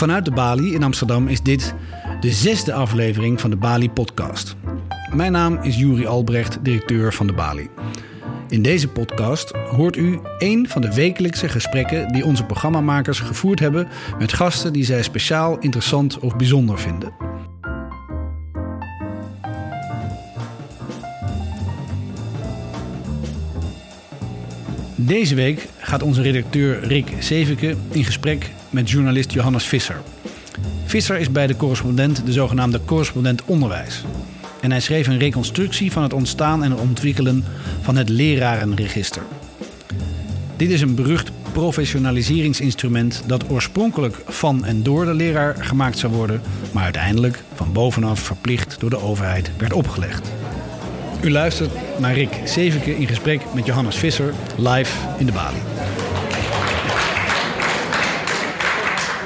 Vanuit de Bali in Amsterdam is dit de zesde aflevering van de Bali Podcast. Mijn naam is Juri Albrecht, directeur van de Bali. In deze podcast hoort u één van de wekelijkse gesprekken die onze programmamakers gevoerd hebben met gasten die zij speciaal interessant of bijzonder vinden. Deze week gaat onze redacteur Rick Zeveke in gesprek met journalist Johannes Visser. Visser is bij de correspondent de zogenaamde correspondent onderwijs. En hij schreef een reconstructie van het ontstaan en ontwikkelen van het lerarenregister. Dit is een berucht professionaliseringsinstrument dat oorspronkelijk van en door de leraar gemaakt zou worden, maar uiteindelijk van bovenaf verplicht door de overheid werd opgelegd. U luistert naar Rick Zeveke in gesprek met Johannes Visser live in de Bali.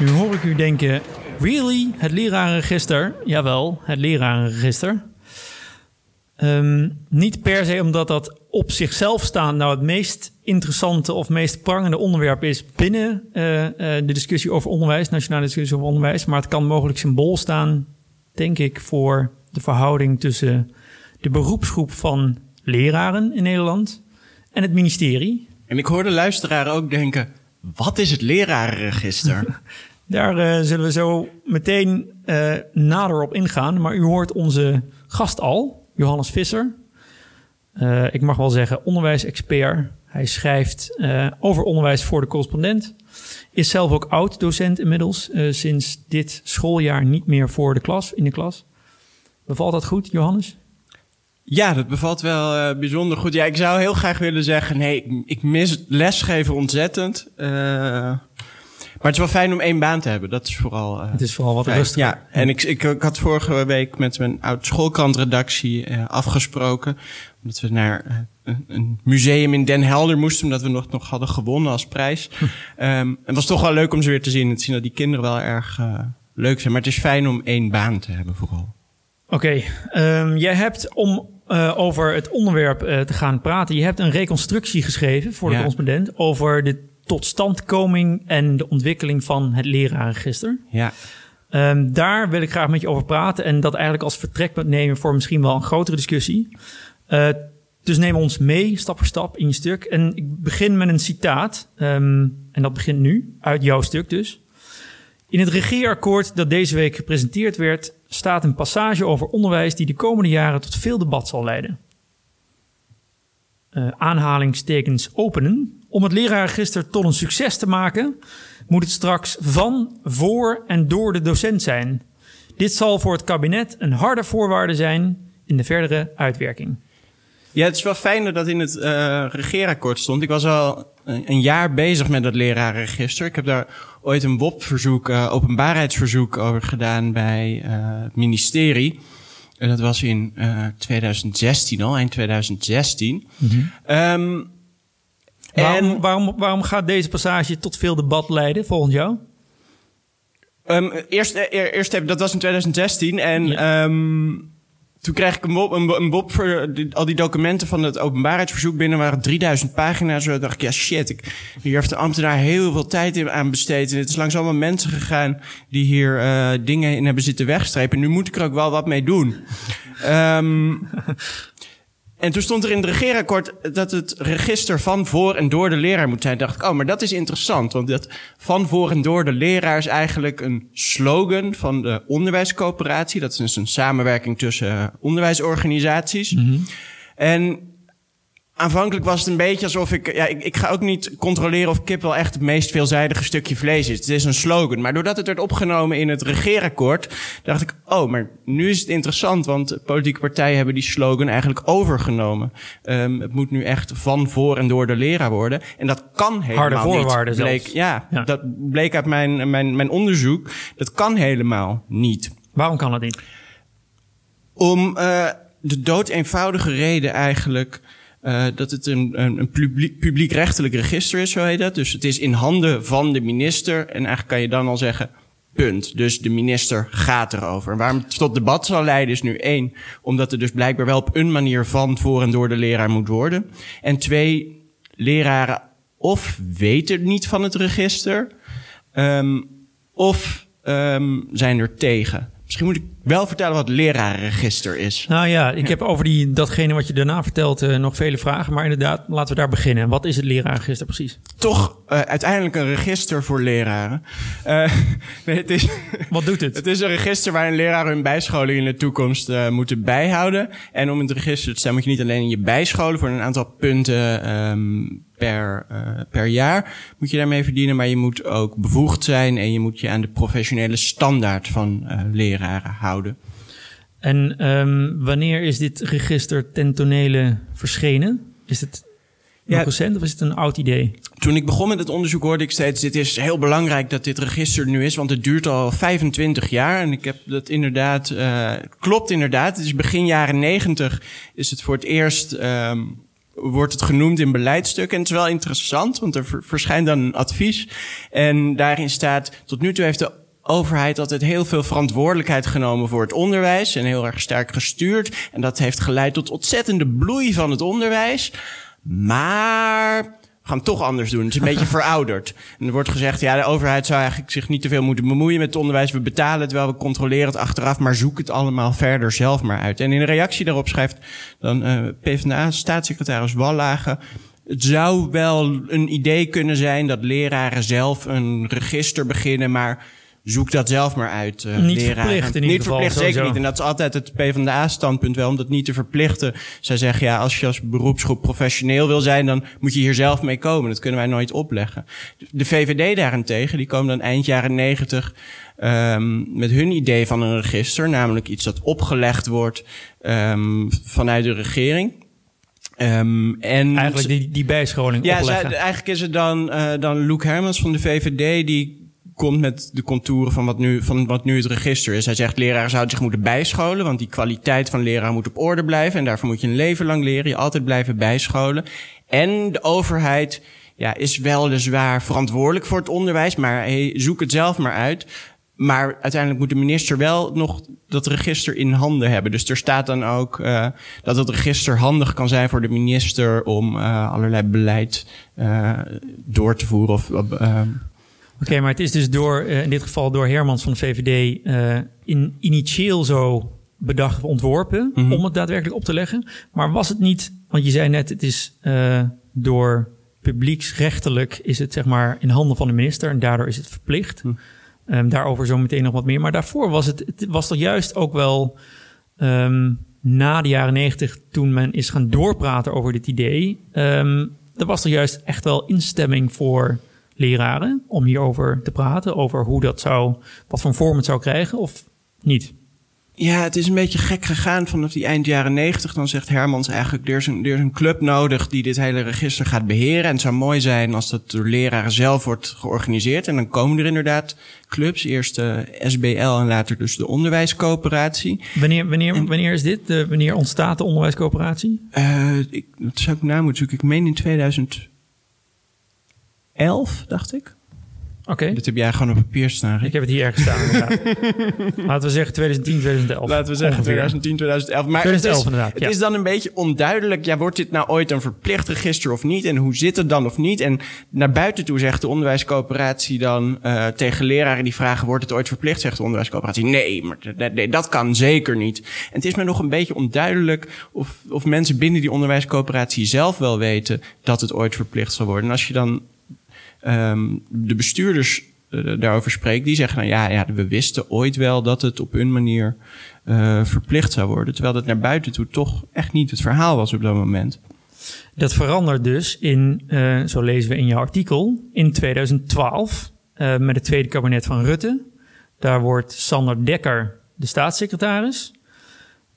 Nu hoor ik u denken, really? Het lerarenregister? Jawel, het lerarenregister. Ehm, niet per se omdat dat op zichzelf staan nou het meest interessante of meest prangende onderwerp is binnen uh, uh, de discussie over onderwijs, nationale discussie over onderwijs, maar het kan mogelijk symbool staan, denk ik, voor de verhouding tussen de beroepsgroep van leraren in Nederland en het ministerie. En ik hoor de luisteraar ook denken, wat is het lerarenregister? Daar uh, zullen we zo meteen uh, nader op ingaan. Maar u hoort onze gast al, Johannes Visser. Uh, ik mag wel zeggen onderwijsexpert. Hij schrijft over onderwijs voor de correspondent. Is zelf ook oud-docent inmiddels. sinds dit schooljaar niet meer voor de klas, in de klas. Bevalt dat goed, Johannes? Ja, dat bevalt wel uh, bijzonder goed. Ja, ik zou heel graag willen zeggen, nee, ik, ik mis lesgeven ontzettend. Uh, maar het is wel fijn om één baan te hebben. Dat is vooral. Uh, het is vooral wat rustig. Ja, en ik, ik, ik, had vorige week met mijn oud schoolkrantredactie afgesproken. Omdat we naar een, een, museum in Den Helder moesten. Omdat we nog, nog hadden gewonnen als prijs. um, het was toch wel leuk om ze weer te zien. En te zien dat die kinderen wel erg leuk zijn. Maar het is fijn om één baan te hebben vooral. Oké, okay, um, jij hebt om uh, over het onderwerp uh, te gaan praten. Je hebt een reconstructie geschreven voor de ja. correspondent over de totstandkoming en de ontwikkeling van het lerarenregister. Ja. Um, daar wil ik graag met je over praten en dat eigenlijk als vertrekpunt nemen voor misschien wel een grotere discussie. Uh, dus neem ons mee, stap voor stap, in je stuk. En ik begin met een citaat, um, en dat begint nu, uit jouw stuk dus. In het regeerakkoord dat deze week gepresenteerd werd, staat een passage over onderwijs die de komende jaren tot veel debat zal leiden. Uh, aanhalingstekens openen. Om het lerarenregister tot een succes te maken, moet het straks van, voor en door de docent zijn. Dit zal voor het kabinet een harde voorwaarde zijn in de verdere uitwerking. Ja, het is wel fijn dat in het uh, regeerakkoord stond. Ik was al een jaar bezig met dat lerarenregister. Ik heb daar ooit een WOP-verzoek, uh, openbaarheidsverzoek over gedaan bij uh, het ministerie. En dat was in uh, 2016 al, eind 2016. Mm-hmm. Um, waarom, en, waarom, waarom gaat deze passage tot veel debat leiden, volgens jou? Um, eerst, eerst even, dat was in 2016 en ja. um, toen kreeg ik een bob, een, een bob voor al die documenten van het openbaarheidsverzoek binnen waren 3000 pagina's. Zo dacht ik, ja shit, ik, hier heeft de ambtenaar heel veel tijd aan besteed. En het is langs allemaal mensen gegaan die hier uh, dingen in hebben zitten wegstrepen. Nu moet ik er ook wel wat mee doen. um, en toen stond er in het regeerakkoord dat het register van, voor en door de leraar moet zijn. dacht ik, oh, maar dat is interessant. Want dat van, voor en door de leraar is eigenlijk een slogan van de onderwijscoöperatie. Dat is dus een samenwerking tussen uh, onderwijsorganisaties. Mm-hmm. En aanvankelijk was het een beetje alsof ik, ja, ik, ik ga ook niet controleren of kip wel echt het meest veelzijdige stukje vlees is. Het is een slogan. Maar doordat het werd opgenomen in het regeerakkoord, dacht ik, oh, maar nu is het interessant, want politieke partijen hebben die slogan eigenlijk overgenomen. Um, het moet nu echt van, voor en door de leraar worden. En dat kan helemaal Harde voorwaarden niet. Bleek, ja, ja, dat bleek uit mijn, mijn, mijn onderzoek. Dat kan helemaal niet. Waarom kan dat niet? Om uh, de dood eenvoudige reden eigenlijk uh, dat het een, een, een publiek, publiekrechtelijk register is, zo heet dat. Dus het is in handen van de minister. En eigenlijk kan je dan al zeggen, punt. Dus de minister gaat erover. En waarom het tot debat zal leiden is nu één, omdat er dus blijkbaar wel op een manier van, voor en door de leraar moet worden. En twee, leraren of weten niet van het register, um, of ehm, zijn er tegen. Misschien moet ik wel vertellen wat lerarenregister is. Nou ja, ik heb over die, datgene wat je daarna vertelt uh, nog vele vragen. Maar inderdaad, laten we daar beginnen. Wat is het lerarenregister precies? Toch uh, uiteindelijk een register voor leraren. Uh, nee, het is, wat doet het? Het is een register waarin leraren hun bijscholing in de toekomst moeten bijhouden. En om in het register te staan moet je niet alleen in je bijscholen voor een aantal punten um, per, uh, per jaar moet je daarmee verdienen. Maar je moet ook bevoegd zijn en je moet je aan de professionele standaard van uh, leraren houden. En um, wanneer is dit register ten tonele verschenen? Is het nog ja, recent of is het een oud idee? Toen ik begon met het onderzoek hoorde ik steeds... dit is heel belangrijk dat dit register nu is... want het duurt al 25 jaar. En ik heb dat inderdaad... Uh, klopt inderdaad. Het is begin jaren 90 is het voor het eerst... Um, wordt het genoemd in beleidsstukken. En het is wel interessant, want er verschijnt dan een advies. En daarin staat, tot nu toe heeft de overheid altijd heel veel verantwoordelijkheid genomen voor het onderwijs. En heel erg sterk gestuurd. En dat heeft geleid tot ontzettende bloei van het onderwijs. Maar we gaan het toch anders doen. Het is een beetje verouderd. En er wordt gezegd, ja, de overheid zou eigenlijk zich niet te veel moeten bemoeien met het onderwijs. We betalen het wel, we controleren het achteraf, maar zoek het allemaal verder zelf maar uit. En in een reactie daarop schrijft dan uh, PvdA-staatssecretaris Wallage... Het zou wel een idee kunnen zijn dat leraren zelf een register beginnen, maar zoek dat zelf maar uit. Uh, niet verplicht in ieder niet geval. Niet verplicht, zeker niet. En dat is altijd het PvdA-standpunt wel, om dat niet te verplichten. Zij zeggen, ja, als je als beroepsgroep professioneel wil zijn, dan moet je hier zelf mee komen. Dat kunnen wij nooit opleggen. De VVD daarentegen, die komen dan eind jaren negentig um, met hun idee van een register, namelijk iets dat opgelegd wordt um, vanuit de regering. Um, en eigenlijk die, die bijscholing ja, opleggen. Ja, eigenlijk is het dan, uh, dan Luc Hermans van de VVD... die komt met de contouren van wat, nu, van wat nu het register is. Hij zegt, leraren zouden zich moeten bijscholen... want die kwaliteit van leraar moet op orde blijven... en daarvoor moet je een leven lang leren, je altijd blijven bijscholen. En de overheid ja, is weliswaar verantwoordelijk voor het onderwijs... maar zoek het zelf maar uit... Maar uiteindelijk moet de minister wel nog dat register in handen hebben. Dus er staat dan ook uh, dat het register handig kan zijn voor de minister om uh, allerlei beleid uh, door te voeren. Of, Oké, maar het is dus door, in dit geval door Hermans van de VVD, in, initieel zo bedacht of ontworpen mm -hmm. om het daadwerkelijk op te leggen. Maar was het niet, want je zei net, het is door publieksrechtelijk is het zeg maar in handen van de minister en daardoor is het verplicht. Mm. Um, daarover zo meteen nog wat meer. Maar daarvoor was het, het was toch juist ook wel um, na de jaren negentig, toen men is gaan doorpraten over dit idee. Um, er was toch juist echt wel instemming voor leraren om hierover te praten. Over hoe dat zou, wat voor vorm het zou krijgen of niet. Ja, het is een beetje gek gegaan vanaf die eind jaren negentig. Dan zegt Hermans eigenlijk, er is, een, er is een club nodig die dit hele register gaat beheren. En het zou mooi zijn als dat door leraren zelf wordt georganiseerd. En dan komen er inderdaad clubs. Eerst de SBL en later dus de onderwijscoöperatie. Wanneer, wanneer, en, wanneer is dit? De, wanneer ontstaat de onderwijscoöperatie? Uh, ik, dat zou ik na moeten zoeken. Ik meen in 2011, dacht ik. Oké. Okay. Dat heb jij gewoon op papier staan. Rick. Ik heb het hier ergens staan. Laten we zeggen 2010, 2011. Laten we zeggen ongeveer. 2010, 2011. Maar 2011 het is, inderdaad. Het ja. is dan een beetje onduidelijk. Ja, wordt dit nou ooit een verplicht register of niet? En hoe zit het dan of niet? En naar buiten toe zegt de onderwijscoöperatie dan uh, tegen leraren die vragen: wordt het ooit verplicht? Zegt de onderwijscoöperatie: nee, maar nee, dat kan zeker niet. En het is me nog een beetje onduidelijk of, of mensen binnen die onderwijscoöperatie zelf wel weten dat het ooit verplicht zal worden. En als je dan um, de bestuurders uh, daarover spreekt, die zeggen nou ja, ja, we wisten ooit wel dat het op hun manier uh, verplicht zou worden. Terwijl dat naar buiten toe toch echt niet het verhaal was op dat moment. Dat verandert dus in, uh, zo lezen we in jouw artikel, in 2012 uh, met het tweede kabinet van Rutte. Daar wordt Sander Dekker de staatssecretaris.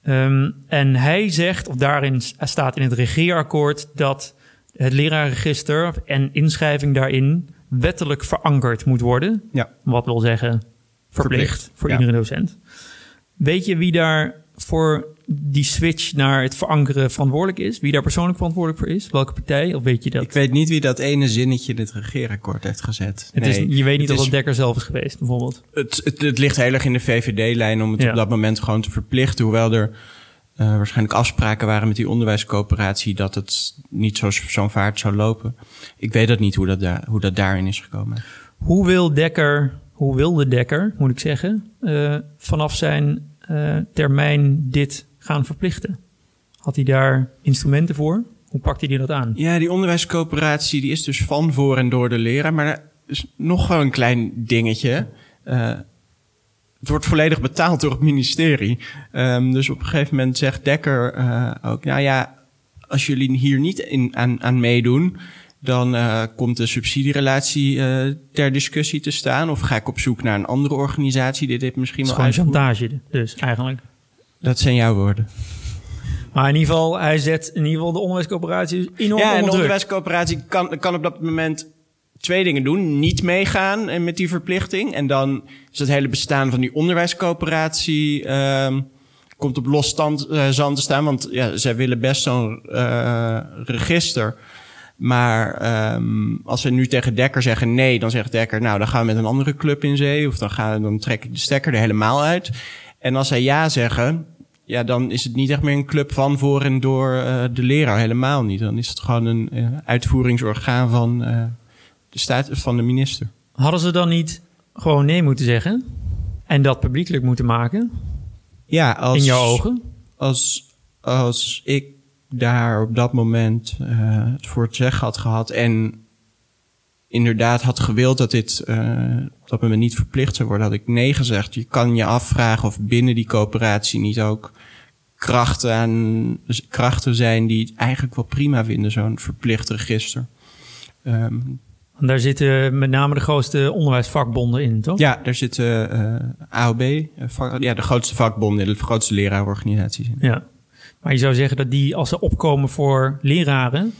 Um, en hij zegt, of daarin staat in het regeerakkoord, dat het lerarenregister en inschrijving daarin wettelijk verankerd moet worden. Ja. Wat wil zeggen verplicht, verplicht voor ja. iedere docent. Weet je wie daar voor die switch naar het verankeren verantwoordelijk is? Wie daar persoonlijk verantwoordelijk voor is? Welke partij? Of weet je dat? Ik weet niet wie dat ene zinnetje in het regeerakkoord heeft gezet. Het nee, is, je weet niet of het Dekker zelf is geweest, bijvoorbeeld. Het, het, het ligt heel erg in de VVD-lijn om het ja. op dat moment gewoon te verplichten. Hoewel er uh, waarschijnlijk afspraken waren met die onderwijscoöperatie dat het niet zo'n zo vaart zou lopen. Ik weet dat niet hoe dat, daar, hoe dat daarin is gekomen. Hoe wil Dekker, hoe wilde Dekker, moet ik zeggen, uh, vanaf zijn uh, termijn dit gaan verplichten? Had hij daar instrumenten voor? Hoe pakte hij dat aan? Ja, die onderwijscoöperatie die is dus van voor en door de leraar. Maar er is nog wel een klein dingetje. Het wordt volledig betaald door het ministerie. Um, dus op een gegeven moment zegt Dekker uh, ook... nou ja, als jullie hier niet in, aan, aan meedoen... dan uh, komt de subsidierelatie uh, ter discussie te staan. Of ga ik op zoek naar een andere organisatie die dit misschien wel uitvoert. chantage dus, eigenlijk. Dat zijn jouw woorden. Maar in ieder geval, hij zet in ieder geval de onderwijscoöperatie enorm Ja, en de onderwijscoöperatie kan, kan op dat moment twee dingen doen. Niet meegaan en met die verplichting. En dan is het hele bestaan van die onderwijscoöperatie... Uh, komt op los stand, uh, zand te staan. Want ja, zij willen best zo'n uh, register. Maar um, als ze nu tegen Dekker zeggen nee, dan zegt Dekker... nou, dan gaan we met een andere club in zee. Of dan, gaan, dan trek ik de stekker er helemaal uit. En als zij ja zeggen, ja, dan is het niet echt meer een club van, voor en door uh, de leraar. Helemaal niet. Dan is het gewoon een uitvoeringsorgaan van de staat, van de minister. Hadden ze dan niet gewoon nee moeten zeggen? En dat publiekelijk moeten maken? Ja, als, In jouw ogen? Als, als ik daar op dat moment het voor het zeggen had gehad en inderdaad had gewild dat dit uh, dat me niet verplicht zou worden, had ik nee gezegd. Je kan je afvragen of binnen die coöperatie niet ook krachten, aan, krachten zijn die het eigenlijk wel prima vinden, zo'n verplicht register. Um, daar zitten met name de grootste onderwijsvakbonden in, toch? Ja, daar zitten uh, AOB, uh, vak, ja, de grootste vakbonden, de grootste leraarorganisaties in. Ja, maar je zou zeggen dat die, als ze opkomen voor leraren,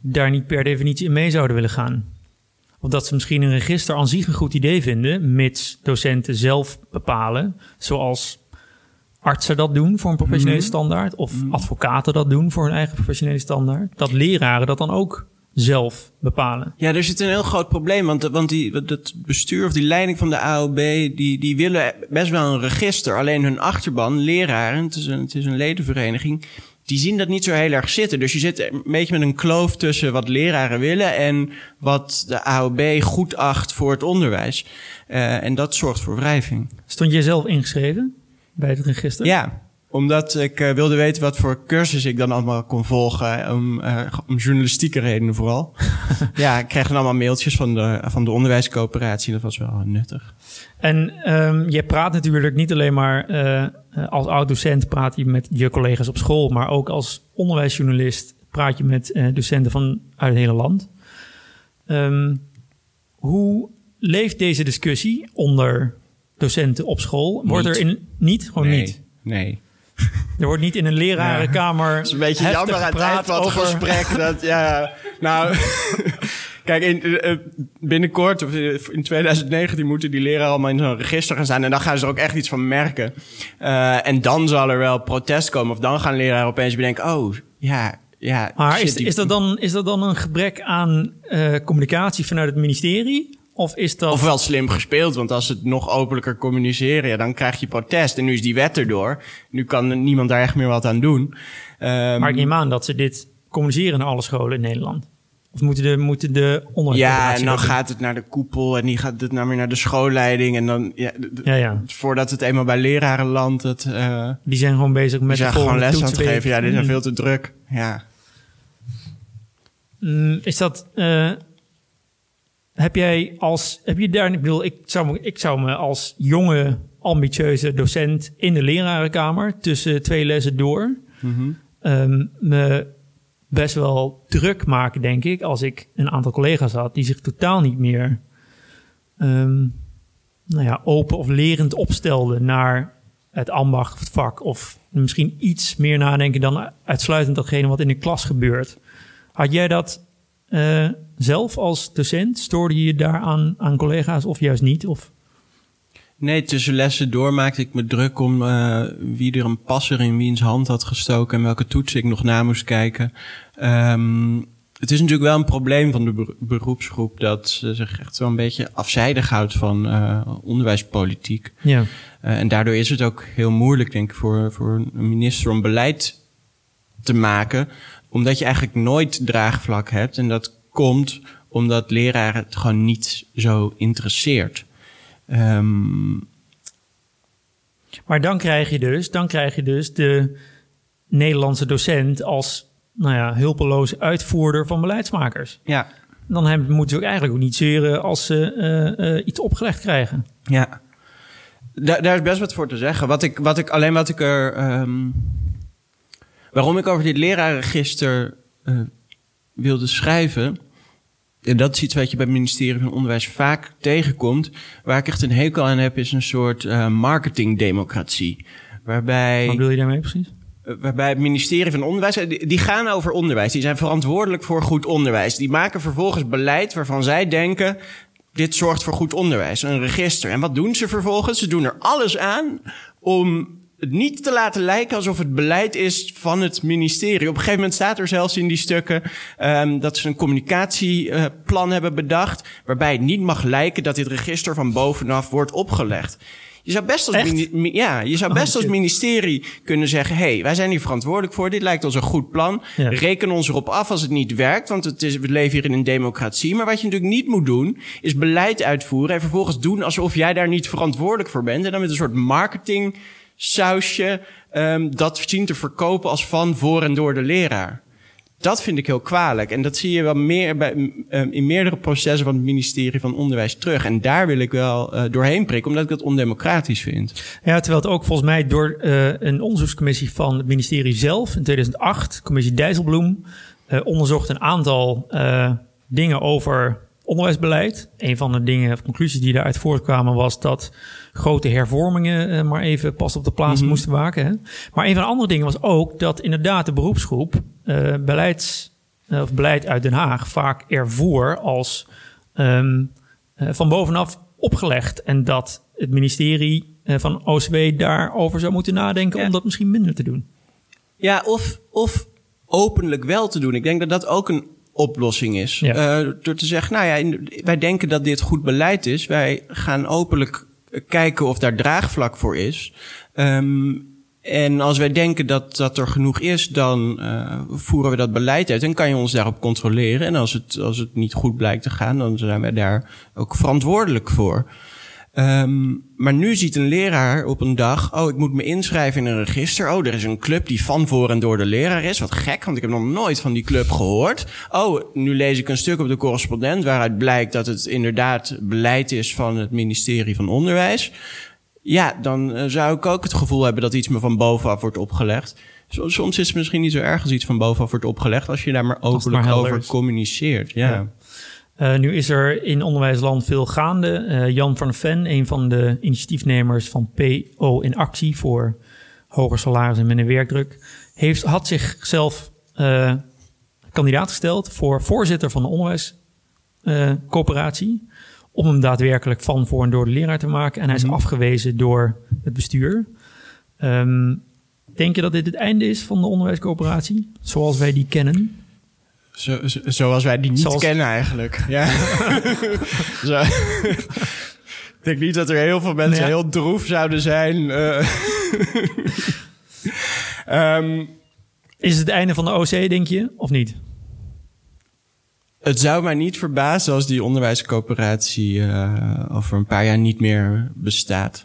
daar niet per definitie in mee zouden willen gaan. Of dat ze misschien een register aan zich een goed idee vinden, mits docenten zelf bepalen, zoals artsen dat doen voor een professionele Mhm. standaard, of advocaten dat doen voor hun eigen professionele standaard, dat leraren dat dan ook zelf bepalen. Ja, er zit een heel groot probleem, want, want die, dat bestuur of die leiding van de AOB, die, die willen best wel een register. Alleen hun achterban, leraren, het is een, het is een ledenvereniging, die zien dat niet zo heel erg zitten. Dus je zit een beetje met een kloof tussen wat leraren willen en wat de AOB goed acht voor het onderwijs. Uh, en dat zorgt voor wrijving. Stond je zelf ingeschreven bij het register? Ja, omdat ik uh, wilde weten wat voor cursus ik dan allemaal kon volgen. Om, uh, om journalistieke redenen vooral. ja, ik kreeg dan allemaal mailtjes van de, van de onderwijscoöperatie. Dat was wel nuttig. En um, je praat natuurlijk niet alleen maar uh, als oud-docent praat je met je collega's op school, maar ook als onderwijsjournalist praat je met docenten van uit het hele land. Um, hoe leeft deze discussie onder docenten op school? Wordt er in niet gewoon nee, niet? Nee. Er wordt niet in een lerarenkamer. Ja, het is een beetje jammer aan het eind van het over... gesprek. Dat, ja, nou, kijk, in, uh, binnenkort of in 2019 moeten die leraren allemaal in zo'n register gaan staan. En dan gaan ze er ook echt iets van merken. Uh, en dan zal er wel protest komen. Of dan gaan leraren opeens bedenken, oh, ja, ja. Maar shit, is, die... is, dat dan, is dat dan een gebrek aan uh, communicatie vanuit het ministerie? Of is dat... Of wel slim gespeeld, want als ze het nog openlijker communiceren, ja, dan krijg je protest. En nu is die wet erdoor. Nu kan niemand daar echt meer wat aan doen. Um, maar ik neem aan dat ze dit communiceren naar alle scholen in Nederland. Of moeten de, moeten de Ja, en dan gaat het naar de koepel en die gaat het naar, naar de schoolleiding. En dan, ja, ja, ja. voordat het eenmaal bij leraren landt. Het, uh, die zijn gewoon bezig met die zijn de gewoon les aan het geven. Ja, dit is mm. veel te druk. Ja. Mm, is dat... Uh, heb jij als, heb je daar, ik bedoel, ik zou, ik zou me als jonge, ambitieuze docent in de lerarenkamer tussen twee lessen door mm -hmm. um, me best wel druk maken, denk ik, als ik een aantal collega's had die zich totaal niet meer um, nou ja, open of lerend opstelden naar het ambacht of het vak. Of misschien iets meer nadenken dan uitsluitend datgene wat in de klas gebeurt. Had jij dat uh, zelf als docent? Stoorde je je daar aan, aan collega's of juist niet? Of? Nee, tussen lessen door maakte ik me druk om uh, wie er een passer in wiens hand had gestoken en welke toetsen ik nog na moest kijken. Um, het is natuurlijk wel een probleem van de beroepsgroep dat ze zich echt een beetje afzijdig houdt van uh, onderwijspolitiek. Ja. Uh, en daardoor is het ook heel moeilijk, denk ik, voor, voor een minister om beleid te maken, omdat je eigenlijk nooit draagvlak hebt. En dat komt omdat leraren het gewoon niet zo interesseert. Ehm, Maar dan krijg je dus, dan krijg je dus de Nederlandse docent als nou ja, hulpeloze uitvoerder van beleidsmakers. ja, Dan hebben, moeten ze ook eigenlijk ook niet zeuren als ze eh, eh, iets opgelegd krijgen. ja. Daar, daar is best wat voor te zeggen. Wat ik, wat ik, alleen wat ik er. ehm, waarom ik over dit lerarenregister eh, wilde schrijven. En dat is iets wat je bij het ministerie van Onderwijs vaak tegenkomt. Waar ik echt een hekel aan heb, is een soort eh, marketingdemocratie. Waarbij. Wat bedoel je daarmee precies? Uh, waarbij het ministerie van Onderwijs, eh, die, gaan over onderwijs. Die zijn verantwoordelijk voor goed onderwijs. Die maken vervolgens beleid waarvan zij denken, dit zorgt voor goed onderwijs. Een register. En wat doen ze vervolgens? Ze doen er alles aan om niet te laten lijken alsof het beleid is van het ministerie. Op een gegeven moment staat er zelfs in die stukken um, dat ze een communicatieplan uh, hebben bedacht, waarbij het niet mag lijken dat dit register van bovenaf wordt opgelegd. Je zou best als, ja, je zou best oh, als ministerie kunnen zeggen: hey, wij zijn hier verantwoordelijk voor. Dit lijkt ons een goed plan. Ja. Reken ons erop af als het niet werkt, want het is, we leven hier in een democratie. Maar wat je natuurlijk niet moet doen, is beleid uitvoeren en vervolgens doen alsof jij daar niet verantwoordelijk voor bent. En dan met een soort marketing sausje um, dat zien te verkopen als van, voor en door de leraar. Dat vind ik heel kwalijk. En dat zie je wel meer bij, um, in meerdere processen van het ministerie van Onderwijs terug. En daar wil ik wel uh, doorheen prikken, omdat ik dat ondemocratisch vind. Ja, terwijl het ook volgens mij door uh, een onderzoekscommissie van het ministerie zelf in 2008, commissie Dijsselbloem, uh, onderzocht een aantal dingen over onderwijsbeleid. Een van de dingen, conclusies die daaruit voortkwamen, was dat grote hervormingen uh, maar even pas op de plaats mm-hmm. moesten maken. Hè? Maar een van de andere dingen was ook dat inderdaad de beroepsgroep uh, beleids, uh, of beleid uit Den Haag vaak ervoor als um, van bovenaf opgelegd. En dat het ministerie van OCW daarover zou moeten nadenken ja. om dat misschien minder te doen. Ja, of, of openlijk wel te doen. Ik denk dat dat ook een oplossing is. Ja. Uh, door te zeggen, nou ja, wij denken dat dit goed beleid is. Wij gaan openlijk kijken of daar draagvlak voor is. Um, en als wij denken dat dat er genoeg is, dan uh, voeren we dat beleid uit en kan je ons daarop controleren. En als het, als het niet goed blijkt te gaan, dan zijn wij daar ook verantwoordelijk voor. Um, maar nu ziet een leraar op een dag, oh, ik moet me inschrijven in een register. Oh, er is een club die van voor en door de leraar is. Wat gek, want ik heb nog nooit van die club gehoord. Oh, nu lees ik een stuk op de correspondent waaruit blijkt dat het inderdaad beleid is van het ministerie van Onderwijs. Ja, dan uh, zou ik ook het gevoel hebben dat iets me van bovenaf wordt opgelegd. Soms is het misschien niet zo erg als iets van bovenaf wordt opgelegd als je daar maar openlijk maar over communiceert. ja. ja. Uh, nu is er in onderwijsland veel gaande. Uh, Jan van Ven, een van de initiatiefnemers van PO in actie voor hoger salaris en minder werkdruk, heeft, had zichzelf uh, kandidaat gesteld voor voorzitter van de onderwijscoöperatie. om hem daadwerkelijk van voor en door de leraar te maken. En hij is mm -hmm. afgewezen door het bestuur. Um, denk je dat dit het einde is van de onderwijscoöperatie, zoals wij die kennen? Zo, zo, zoals wij die niet zoals... kennen eigenlijk. Ja. zo. Ik denk niet dat er heel veel mensen ja. heel droef zouden zijn. Uh. um, Is het het einde van de OC, denk je, of niet? Het zou mij niet verbazen als die onderwijscoöperatie uh, over een paar jaar niet meer bestaat.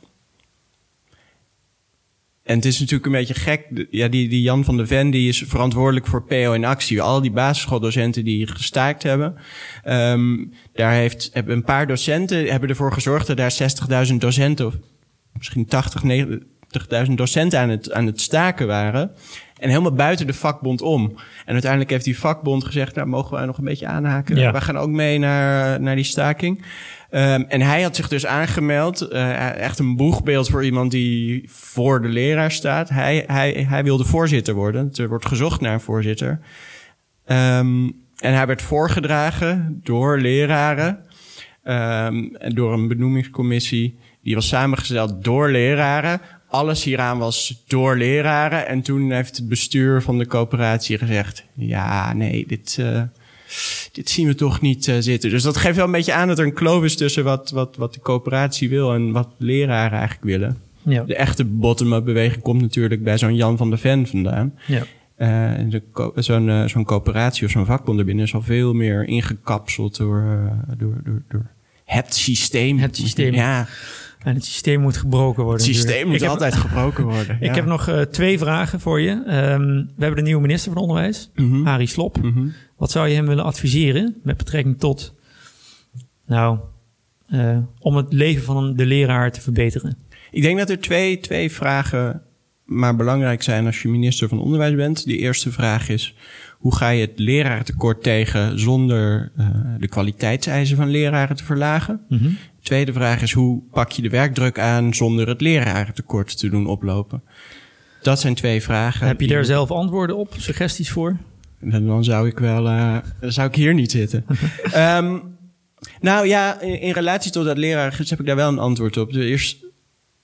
En het is natuurlijk een beetje gek. Ja, die, die Jan van de Ven die is verantwoordelijk voor PO in actie. Al die basisschooldocenten die gestaakt hebben. Um, daar heeft, hebben een paar docenten hebben ervoor gezorgd dat daar 60.000 docenten, of misschien 80, 90.000 docenten aan het, aan het staken waren. En helemaal buiten de vakbond om. En uiteindelijk heeft die vakbond gezegd, nou mogen wij nog een beetje aanhaken. Ja. Wij gaan ook mee naar, naar die staking. Um, en hij had zich dus aangemeld. Uh, echt een boegbeeld voor iemand die voor de leraar staat. Hij, hij, hij wilde voorzitter worden. Er wordt gezocht naar een voorzitter. Um, en hij werd voorgedragen door leraren. Um, en door een benoemingscommissie. Die was samengesteld door leraren. Alles hieraan was door leraren. En toen heeft het bestuur van de coöperatie gezegd: Ja, nee, dit. Uh, dit zien we toch niet uh, zitten. Dus dat geeft wel een beetje aan dat er een kloof is tussen wat, wat, wat de coöperatie wil en wat leraren eigenlijk willen. Ja. De echte bottom-up beweging komt natuurlijk bij zo'n Jan van der Ven vandaan. Ja. Uh, zo'n zo'n coöperatie of zo'n vakbond erbinnen is al veel meer ingekapseld door, door, door, door het systeem. Het systeem. Ja, En het systeem moet gebroken worden. het systeem natuurlijk. moet Ik heb- altijd gebroken worden. Ik ja. heb nog eh, twee vragen voor je. Ehm, we hebben de nieuwe minister van Onderwijs, Mhm. Arie Slop. Mhm. Wat zou je hem willen adviseren met betrekking tot, nou, eh, om het leven van de leraar te verbeteren? Ik denk dat er twee, twee vragen maar belangrijk zijn als je minister van Onderwijs bent. De eerste vraag is: hoe ga je het lerarentekort tegen zonder eh, de kwaliteitseisen van leraren te verlagen? Mhm. Tweede vraag is: hoe pak je de werkdruk aan zonder het lerarentekort te doen oplopen? Dat zijn twee vragen. Heb je daar zelf antwoorden op, suggesties voor? Dan dan zou ik wel, eh, dan zou ik hier niet zitten. Ehm, nou ja, in, in relatie tot dat lerarengids heb ik daar wel een antwoord op. Er is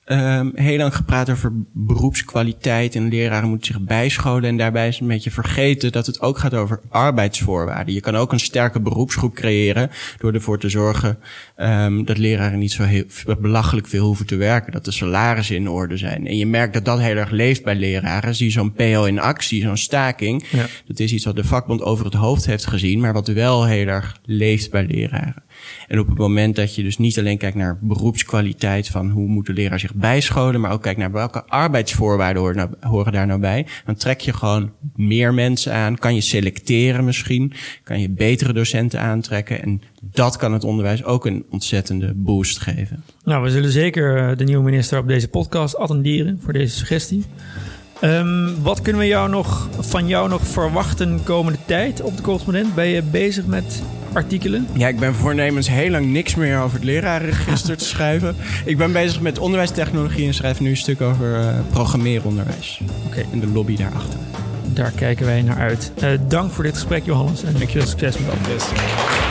ehm, heel lang gepraat over beroepskwaliteit en leraren moeten zich bijscholen. En daarbij is een beetje vergeten dat het ook gaat over arbeidsvoorwaarden. Je kan ook een sterke beroepsgroep creëren door ervoor te zorgen ehm, dat leraren niet zo heel, belachelijk veel hoeven te werken. Dat de salarissen in orde zijn. En je merkt dat dat heel erg leeft bij leraren. Zie je zo'n PO in actie, zo'n staking. Ja. Dat is iets wat de vakbond over het hoofd heeft gezien, maar wat wel heel erg leeft bij leraren. En op het moment dat je dus niet alleen kijkt naar beroepskwaliteit van hoe moet de leraar zich bijscholen, maar ook kijkt naar welke arbeidsvoorwaarden horen, nou- horen daar nou bij, dan trek je gewoon meer mensen aan, kan je selecteren misschien, kan je betere docenten aantrekken en dat kan het onderwijs ook een ontzettende boost geven. Nou, we zullen zeker eh, de nieuwe minister op deze podcast attenderen voor deze suggestie. Ehm, wat kunnen we jou nog, van jou nog verwachten komende tijd op de correspondent? Ben je bezig met artikelen? Ja, ik ben voornemens heel lang niks meer over het lerarenregister te schrijven. Ik ben bezig met onderwijstechnologie en schrijf nu een stuk over eh programmeeronderwijs. Oké. En de lobby daarachter. Daar kijken wij naar uit. Eh, dank voor dit gesprek, Johannes. En veel succes met alles.